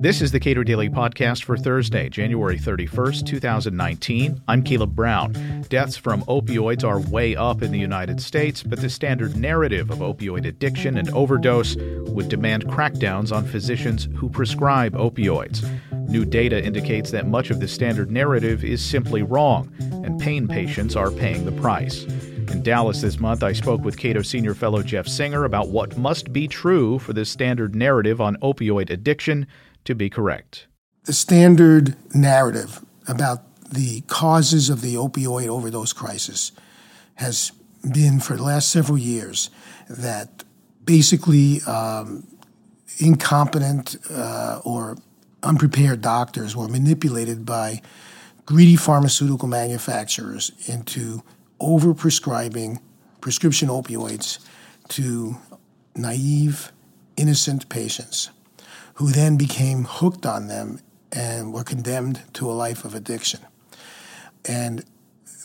This is the Cato Daily Podcast for Thursday, January 31st, 2019. I'm Caleb Brown. Deaths from opioids are way up in the United States, but the standard narrative of opioid addiction and overdose would demand crackdowns on physicians who prescribe opioids. New data indicates that much of the standard narrative is simply wrong, and pain patients are paying the price. In Dallas this month, I spoke with Cato Senior Fellow Jeff Singer about what must be true for the standard narrative on opioid addiction to be correct. The standard narrative about the causes of the opioid overdose crisis has been for the last several years that basically um, incompetent uh, or unprepared doctors were manipulated by greedy pharmaceutical manufacturers into overprescribing prescription opioids to naive, innocent patients who then became hooked on them and were condemned to a life of addiction. And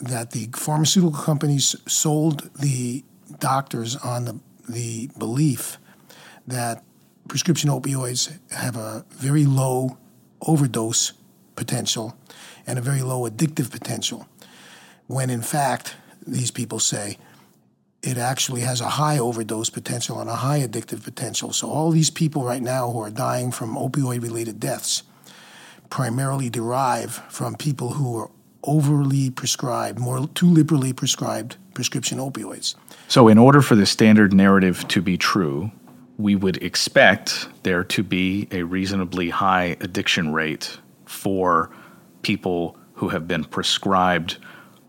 that the pharmaceutical companies sold the doctors on the, the belief that prescription opioids have a very low overdose potential and a very low addictive potential, when in fact, these people say it actually has a high overdose potential and a high addictive potential. So, all these people right now who are dying from opioid related deaths primarily derive from people who are overly prescribed, more too liberally prescribed prescription opioids. So, in order for the standard narrative to be true, we would expect there to be a reasonably high addiction rate for people who have been prescribed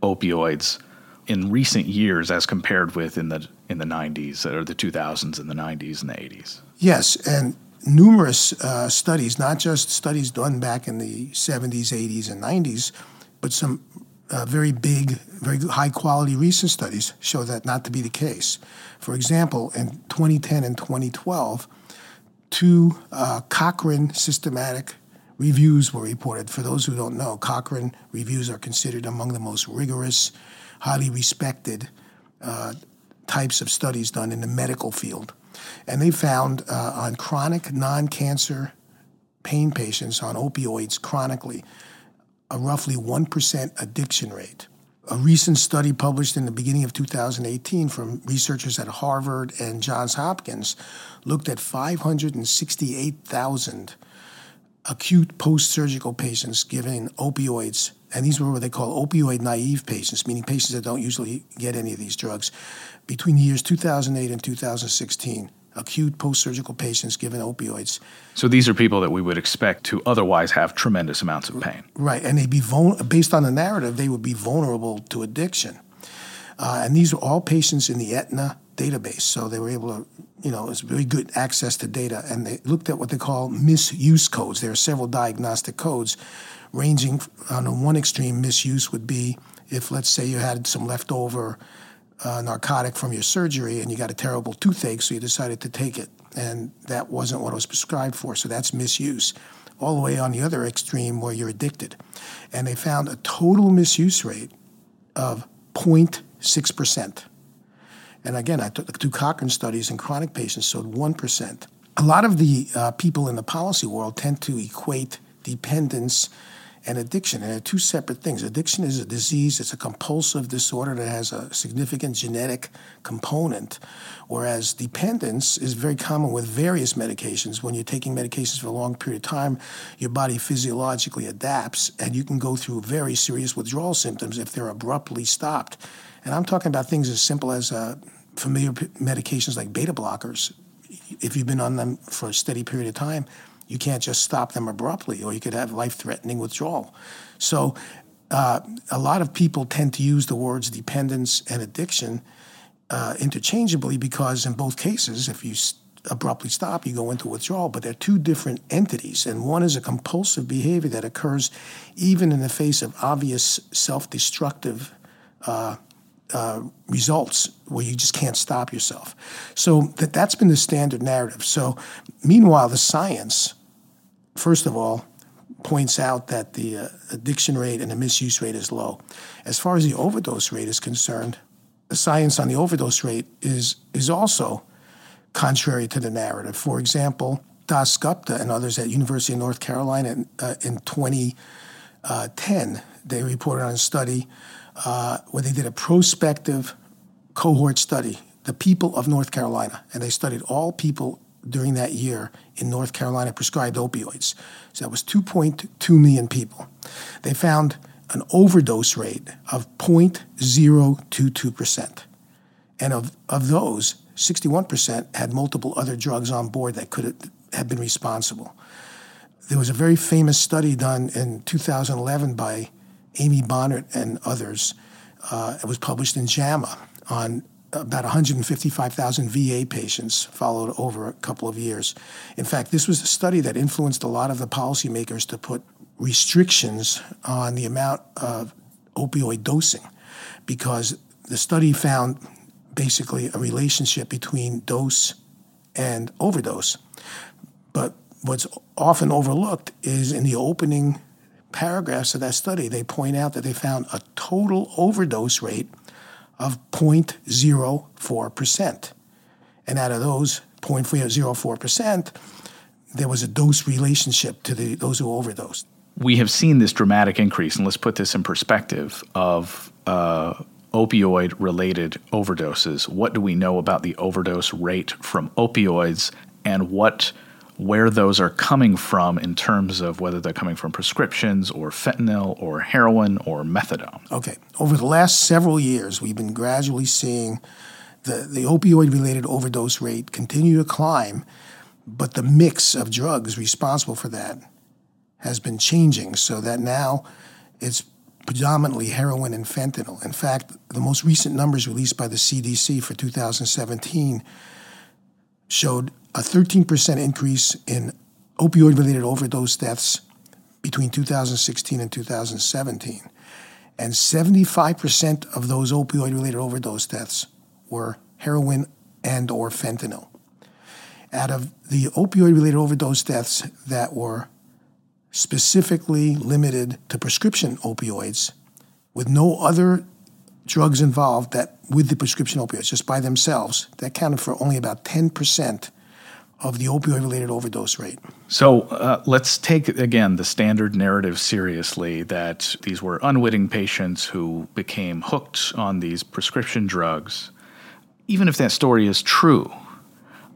opioids in recent years as compared with in the in the 90s or the 2000s and the 90s and the 80s. Yes, and numerous uh, studies, not just studies done back in the 70s, 80s, and 90s, but some uh, very big, very high quality recent studies show that not to be the case. For example, in 2010 and 2012, two uh, Cochrane systematic reviews were reported. For those who don't know, Cochrane reviews are considered among the most rigorous highly respected uh, types of studies done in the medical field. And they found uh, on chronic non cancer pain patients on opioids chronically a roughly 1% addiction rate. A recent study published in the beginning of 2018 from researchers at Harvard and Johns Hopkins looked at 568,000 acute post surgical patients given opioids and these were what they call opioid naive patients, meaning patients that don't usually get any of these drugs. Between the years 2008 and 2016, acute post surgical patients given opioids. So these are people that we would expect to otherwise have tremendous amounts of pain. Right, and they'd be vul- based on the narrative, they would be vulnerable to addiction. Uh, and these were all patients in the Aetna database, so they were able to, you know, it's very good access to data. And they looked at what they call misuse codes. There are several diagnostic codes ranging on one extreme misuse would be if let's say you had some leftover uh, narcotic from your surgery and you got a terrible toothache so you decided to take it. And that wasn't what it was prescribed for. So that's misuse. All the way on the other extreme where you're addicted. And they found a total misuse rate of 0.6% and again i took the two cochrane studies in chronic patients showed 1% a lot of the uh, people in the policy world tend to equate dependence and addiction. And they're two separate things. Addiction is a disease, it's a compulsive disorder that has a significant genetic component, whereas dependence is very common with various medications. When you're taking medications for a long period of time, your body physiologically adapts, and you can go through very serious withdrawal symptoms if they're abruptly stopped. And I'm talking about things as simple as uh, familiar medications like beta blockers. If you've been on them for a steady period of time, you can't just stop them abruptly, or you could have life threatening withdrawal. So, uh, a lot of people tend to use the words dependence and addiction uh, interchangeably because, in both cases, if you abruptly stop, you go into withdrawal. But they're two different entities, and one is a compulsive behavior that occurs even in the face of obvious self destructive. Uh, uh, results where you just can't stop yourself. So that that's been the standard narrative. So meanwhile, the science, first of all, points out that the uh, addiction rate and the misuse rate is low. As far as the overdose rate is concerned, the science on the overdose rate is is also contrary to the narrative. For example, Dasgupta and others at University of North Carolina in, uh, in 2010, they reported on a study uh, where they did a prospective cohort study, the people of North Carolina, and they studied all people during that year in North Carolina prescribed opioids. So that was 2.2 million people. They found an overdose rate of 0.022%. And of, of those, 61% had multiple other drugs on board that could have been responsible. There was a very famous study done in 2011 by Amy Bohnert and others. Uh, it was published in JAMA on about 155,000 VA patients followed over a couple of years. In fact, this was a study that influenced a lot of the policymakers to put restrictions on the amount of opioid dosing because the study found basically a relationship between dose and overdose. But what's often overlooked is in the opening paragraphs of that study, they point out that they found a total overdose rate of 0.04%. And out of those 0.04%, there was a dose relationship to the, those who overdosed. We have seen this dramatic increase, and let's put this in perspective of uh, opioid related overdoses. What do we know about the overdose rate from opioids, and what where those are coming from in terms of whether they're coming from prescriptions or fentanyl or heroin or methadone. Okay. Over the last several years, we've been gradually seeing the, the opioid related overdose rate continue to climb, but the mix of drugs responsible for that has been changing so that now it's predominantly heroin and fentanyl. In fact, the most recent numbers released by the CDC for 2017 showed a 13% increase in opioid related overdose deaths between 2016 and 2017. And 75% of those opioid related overdose deaths were heroin and or fentanyl. Out of the opioid related overdose deaths that were specifically limited to prescription opioids with no other drugs involved that with the prescription opioids just by themselves that counted for only about 10% of the opioid related overdose rate. So uh, let's take again the standard narrative seriously that these were unwitting patients who became hooked on these prescription drugs. Even if that story is true,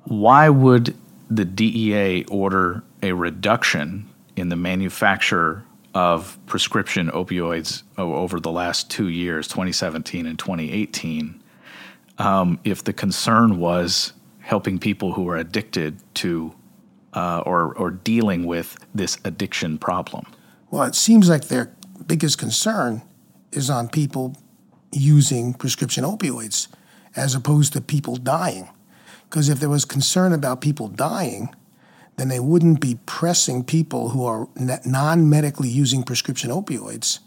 why would the DEA order a reduction in the manufacture of prescription opioids over the last two years, 2017 and 2018, um, if the concern was helping people who are addicted to uh, or, or dealing with this addiction problem? Well, it seems like their biggest concern is on people using prescription opioids as opposed to people dying. Because if there was concern about people dying, then they wouldn't be pressing people who are non medically using prescription opioids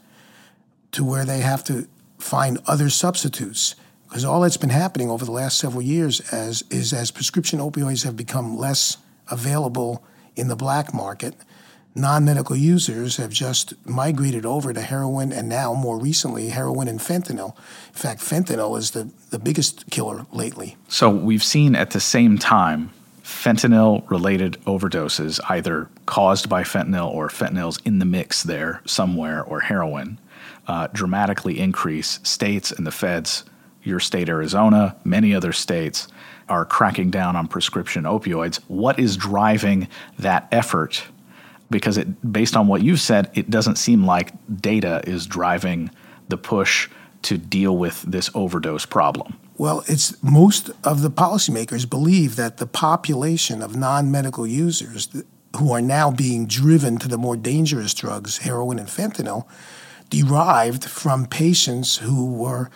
to where they have to find other substitutes. Because all that's been happening over the last several years as is as prescription opioids have become less available in the black market non-medical users have just migrated over to heroin and now more recently heroin and fentanyl. In fact fentanyl is the, the biggest killer lately. So we've seen at the same time fentanyl related overdoses either caused by fentanyl or fentanyl's in the mix there somewhere or heroin uh, dramatically increase states and the feds your state, Arizona, many other states are cracking down on prescription opioids. What is driving that effort? Because it, based on what you've said, it doesn't seem like data is driving the push to deal with this overdose problem. Well, it's most of the policymakers believe that the population of non-medical users who are now being driven to the more dangerous drugs, heroin and fentanyl, derived from patients who were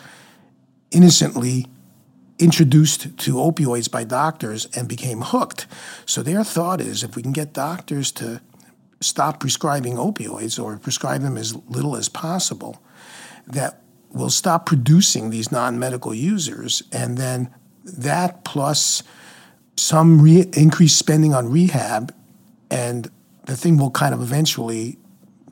innocently introduced to opioids by doctors and became hooked. So their thought is if we can get doctors to stop prescribing opioids or prescribe them as little as possible, that will stop producing these non medical users. And then that plus some re- increased spending on rehab, and the thing will kind of eventually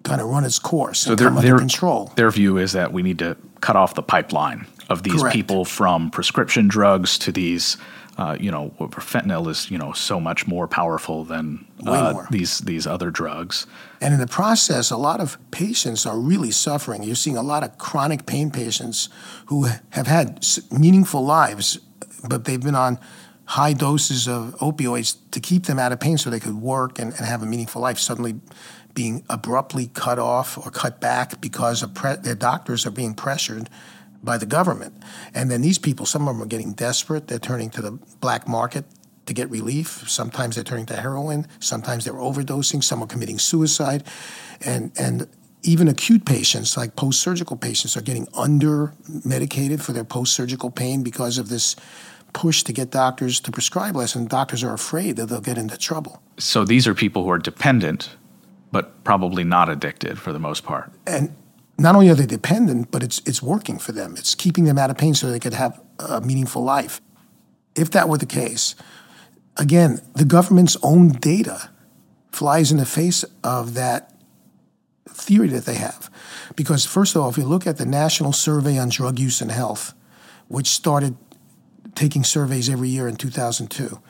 kind of run its course so and their, come under their, control. Their view is that we need to cut off the pipeline of these Correct. people from prescription drugs to these uh, you know, fentanyl is you know so much more powerful than uh, more. these these other drugs. And in the process, a lot of patients are really suffering. You're seeing a lot of chronic pain patients who have had meaningful lives, but they've been on high doses of opioids to keep them out of pain so they could work and, and have a meaningful life. Suddenly, being abruptly cut off or cut back because pre- their doctors are being pressured by the government. And then these people, some of them are getting desperate. They're turning to the black market to get relief. Sometimes they're turning to heroin. Sometimes they're overdosing. Some are committing suicide. And, and even acute patients, like post surgical patients, are getting under medicated for their post surgical pain because of this push to get doctors to prescribe less. And doctors are afraid that they'll get into trouble. So these are people who are dependent, but probably not addicted for the most part. And not only are they dependent, but it's it's working for them. It's keeping them out of pain so they could have a meaningful life. If that were the case, again, the government's own data flies in the face of that theory that they have. Because first of all, if you look at the National Survey on Drug Use and Health, which started taking surveys every year in 2002,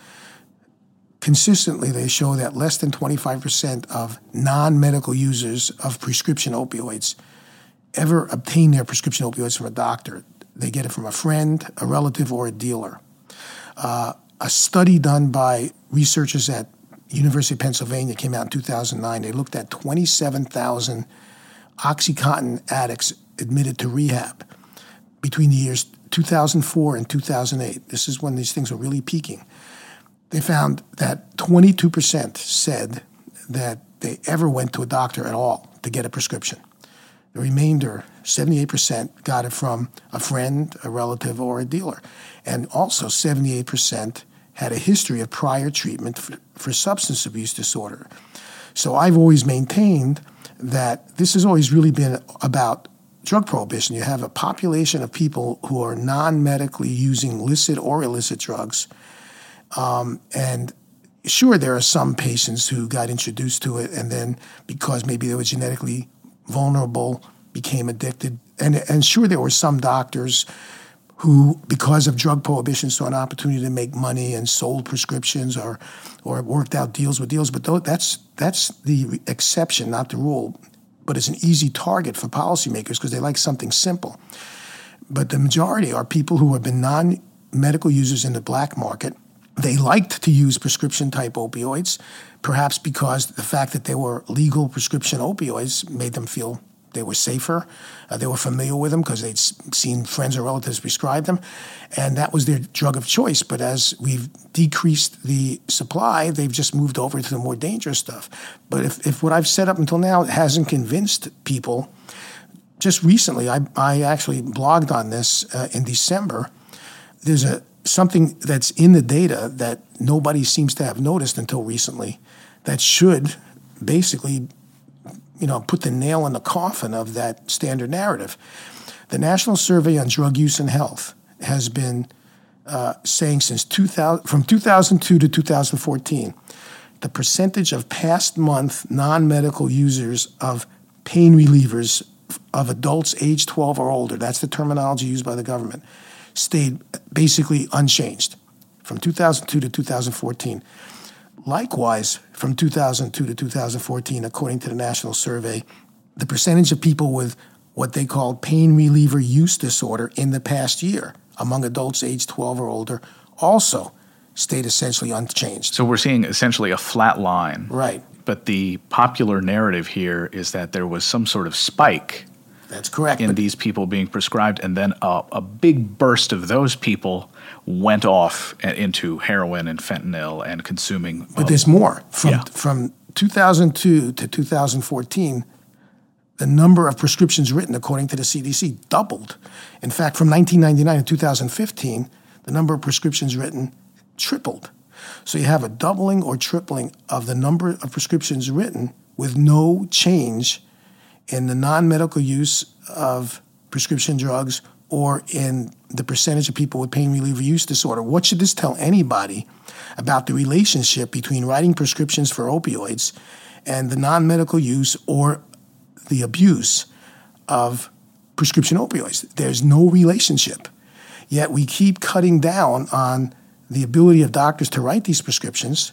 consistently they show that less than 25% of non-medical users of prescription opioids ever obtain their prescription opioids from a doctor. They get it from a friend, a relative, or a dealer. Uh, a study done by researchers at University of Pennsylvania came out in 2009. They looked at 27,000 OxyContin addicts admitted to rehab between the years 2004 and 2008. This is when these things were really peaking. They found that 22% said that they ever went to a doctor at all to get a prescription. The remainder, 78%, got it from a friend, a relative, or a dealer. And also, 78% had a history of prior treatment for, for substance abuse disorder. So I've always maintained that this has always really been about drug prohibition. You have a population of people who are non medically using licit or illicit drugs. Um, and sure, there are some patients who got introduced to it and then because maybe they were genetically vulnerable, became addicted. And, and sure, there were some doctors who, because of drug prohibition, saw an opportunity to make money and sold prescriptions or, or worked out deals with deals. But that's, that's the exception, not the rule. But it's an easy target for policymakers because they like something simple. But the majority are people who have been non medical users in the black market. They liked to use prescription type opioids perhaps because the fact that they were legal prescription opioids made them feel they were safer. Uh, they were familiar with them because they'd seen friends or relatives prescribe them, and that was their drug of choice. But as we've decreased the supply, they've just moved over to the more dangerous stuff. But if, if what I've said up until now hasn't convinced people, just recently, I, I actually blogged on this uh, in December. There's a something that's in the data that nobody seems to have noticed until recently that should basically you know put the nail in the coffin of that standard narrative. The national survey on drug use and health has been uh, saying since 2000 from 2002 to 2014 the percentage of past month non-medical users of pain relievers of adults age 12 or older that's the terminology used by the government stayed basically unchanged from 2002 to 2014. Likewise, from 2002 to 2014, according to the national survey, the percentage of people with what they called pain reliever use disorder in the past year among adults aged 12 or older also stayed essentially unchanged. So we're seeing essentially a flat line. Right. But the popular narrative here is that there was some sort of spike that's correct. In these people being prescribed, and then a, a big burst of those people went off into heroin and fentanyl and consuming. But there's more. From, yeah. from 2002 to 2014, the number of prescriptions written, according to the CDC, doubled. In fact, from 1999 to 2015, the number of prescriptions written tripled. So you have a doubling or tripling of the number of prescriptions written with no change in the non medical use of prescription drugs or in the percentage of people with pain reliever use disorder. What should this tell anybody about the relationship between writing prescriptions for opioids and the non medical use or the abuse of prescription opioids? There's no relationship. Yet we keep cutting down on the ability of doctors to write these prescriptions.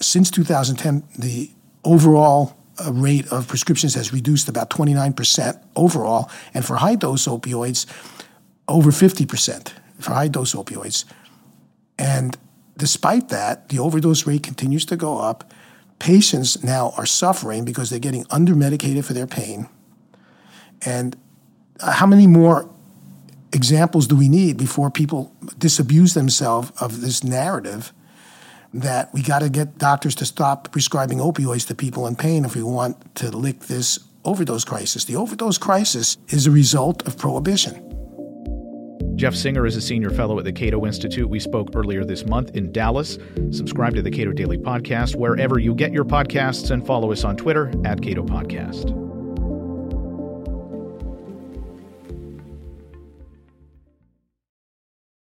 Since 2010, the overall rate of prescriptions has reduced about 29% overall, and for high dose opioids, over 50% for high dose opioids. And despite that, the overdose rate continues to go up. Patients now are suffering because they're getting under medicated for their pain. And how many more examples do we need before people disabuse themselves of this narrative that we got to get doctors to stop prescribing opioids to people in pain if we want to lick this overdose crisis? The overdose crisis is a result of prohibition. Jeff Singer is a senior fellow at the Cato Institute. We spoke earlier this month in Dallas. Subscribe to the Cato Daily Podcast wherever you get your podcasts and follow us on Twitter at Cato Podcast.